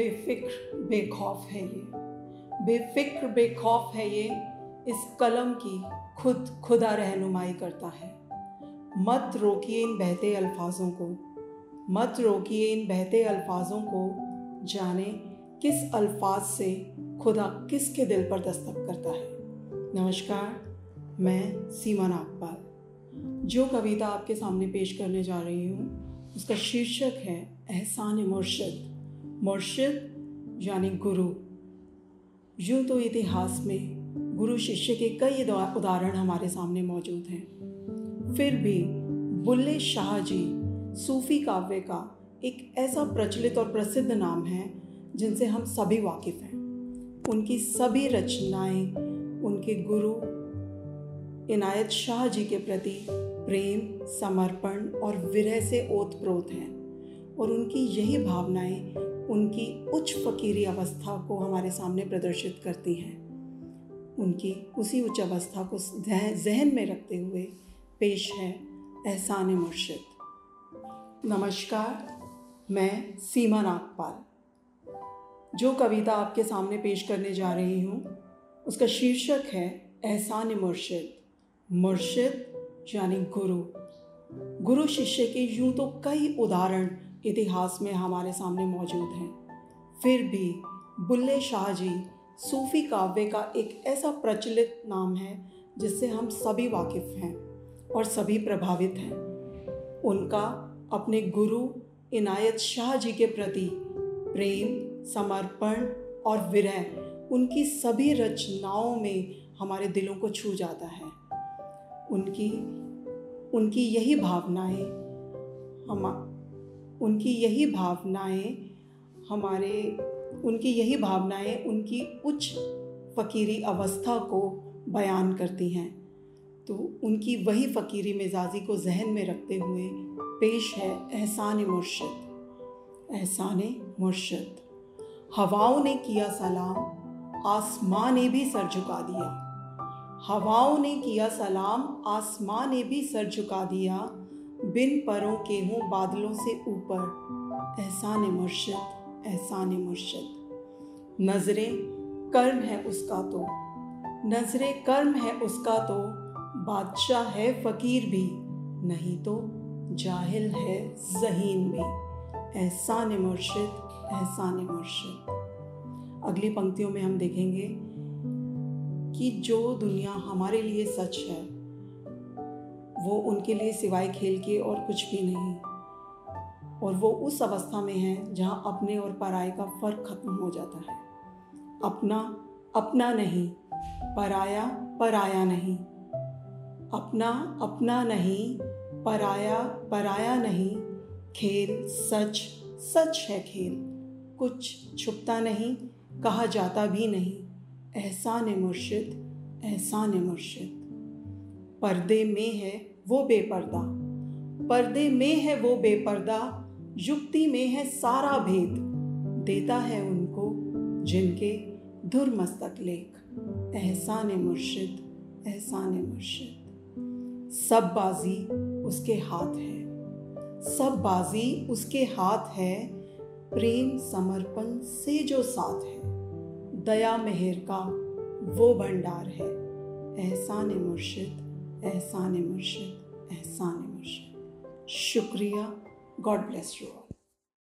बेफिक्र, बेखौफ है ये। बेफिक्र, बेखौफ है ये, इस कलम की खुद, खुदा रहनुमाई करता है। मत रोकिए इन बहते अल्फाजों को। मत रोकिए इन बहते अल्फाजों को जाने किस अल्फाज से खुदा किसके दिल पर दस्तक करता है। नमस्कार, मैं सीमा नागपाल जो कविता आपके सामने पेश करने जा रही हूँ, उसका शीर्षक है एहसान मुर्शद मुर्शिद, यानी गुरु। यूँ तो इतिहास में गुरु शिष्य के कई उदाहरण हमारे सामने मौजूद हैं। फिर भी बुल्ले शाह जी सूफी काव्य का एक ऐसा प्रचलित और प्रसिद्ध नाम है, जिनसे हम सभी वाकिफ़ हैं। उनकी सभी रचनाएँ, उनके गुरु, इनायत शाह जी के प्रति प्रेम, समर्पण और विरह से ओत प्रोत हैं। और उनकी यही भावनाएँ उनकी उच्च फकीरी अवस्था को हमारे सामने प्रदर्शित करती हैं। उनकी उसी उच्च अवस्था को जहन में रखते हुए पेश है एहसान मुर्शिद। नमस्कार, मैं सीमा नागपाल। जो कविता आपके सामने पेश करने जा रही हूँ, उसका शीर्षक है एहसान मुर्शिद। मुर्शिद, यानी गुरु। गुरु शिष्य के यूँ तो कई उदाहरण इतिहास में हमारे सामने मौजूद हैं। फिर भी बुल्ले शाह जी सूफी काव्य का एक ऐसा प्रचलित नाम है, जिससे हम सभी वाकिफ़ हैं और सभी प्रभावित हैं। उनका अपने गुरु इनायत शाह जी के प्रति प्रेम, समर्पण और विरह उनकी सभी रचनाओं में हमारे दिलों को छू जाता है। उनकी उनकी यही भावनाएँ हम उनकी यही भावनाएँ हमारे, उनकी यही भावनाएँ उनकी उच्च फ़कीरी अवस्था को बयान करती हैं। तो उनकी वही फ़कीरी मिजाजी को जहन में रखते हुए पेश है एहसान मुर्शद। एहसान मुर्शद। हवाओं ने किया सलाम, आसमां ने भी सर झुका दिया। हवाओं ने किया सलाम, आसमां ने भी सर झुका दिया। बिन परों के हूँ बादलों से ऊपर। एहसान मुर्शद एहसान मुर्शद नज़रें कर्म है उसका तो। नज़रें कर्म है उसका तो। बादशाह है फकीर भी। नहीं तो जाहिल है जहीन भी। एहसान मुर्शद एहसान मुर्शद अगली पंक्तियों में हम देखेंगे कि जो दुनिया हमारे लिए सच है वो उनके लिए सिवाय खेल के और कुछ भी नहीं। और वो उस अवस्था में है जहाँ अपने और पराये का फ़र्क खत्म हो जाता है। अपना अपना नहीं, पराया पराया नहीं। अपना अपना नहीं, पराया पराया नहीं। खेल सच सच है खेल। कुछ छुपता नहीं, कहा जाता भी नहीं। एहसान मुर्शिद एहसान मुर्शिद। पर्दे में है वो बेपर्दा। पर्दे में है वो बेपर्दा, युक्ति में है सारा भेद। देता है उनको जिनके धुर मस्तक लेख। एहसान मुर्शिद एहसान मुर्शिद। सब बाजी उसके हाथ है। सब बाजी उसके हाथ है। प्रेम, समर्पण से जो साथ है। दया, मेहर का वो भंडार है। एहसान मुर्शिद एहसान मुर्शिद एहसान मुर्शिद। शुक्रिया। God bless you all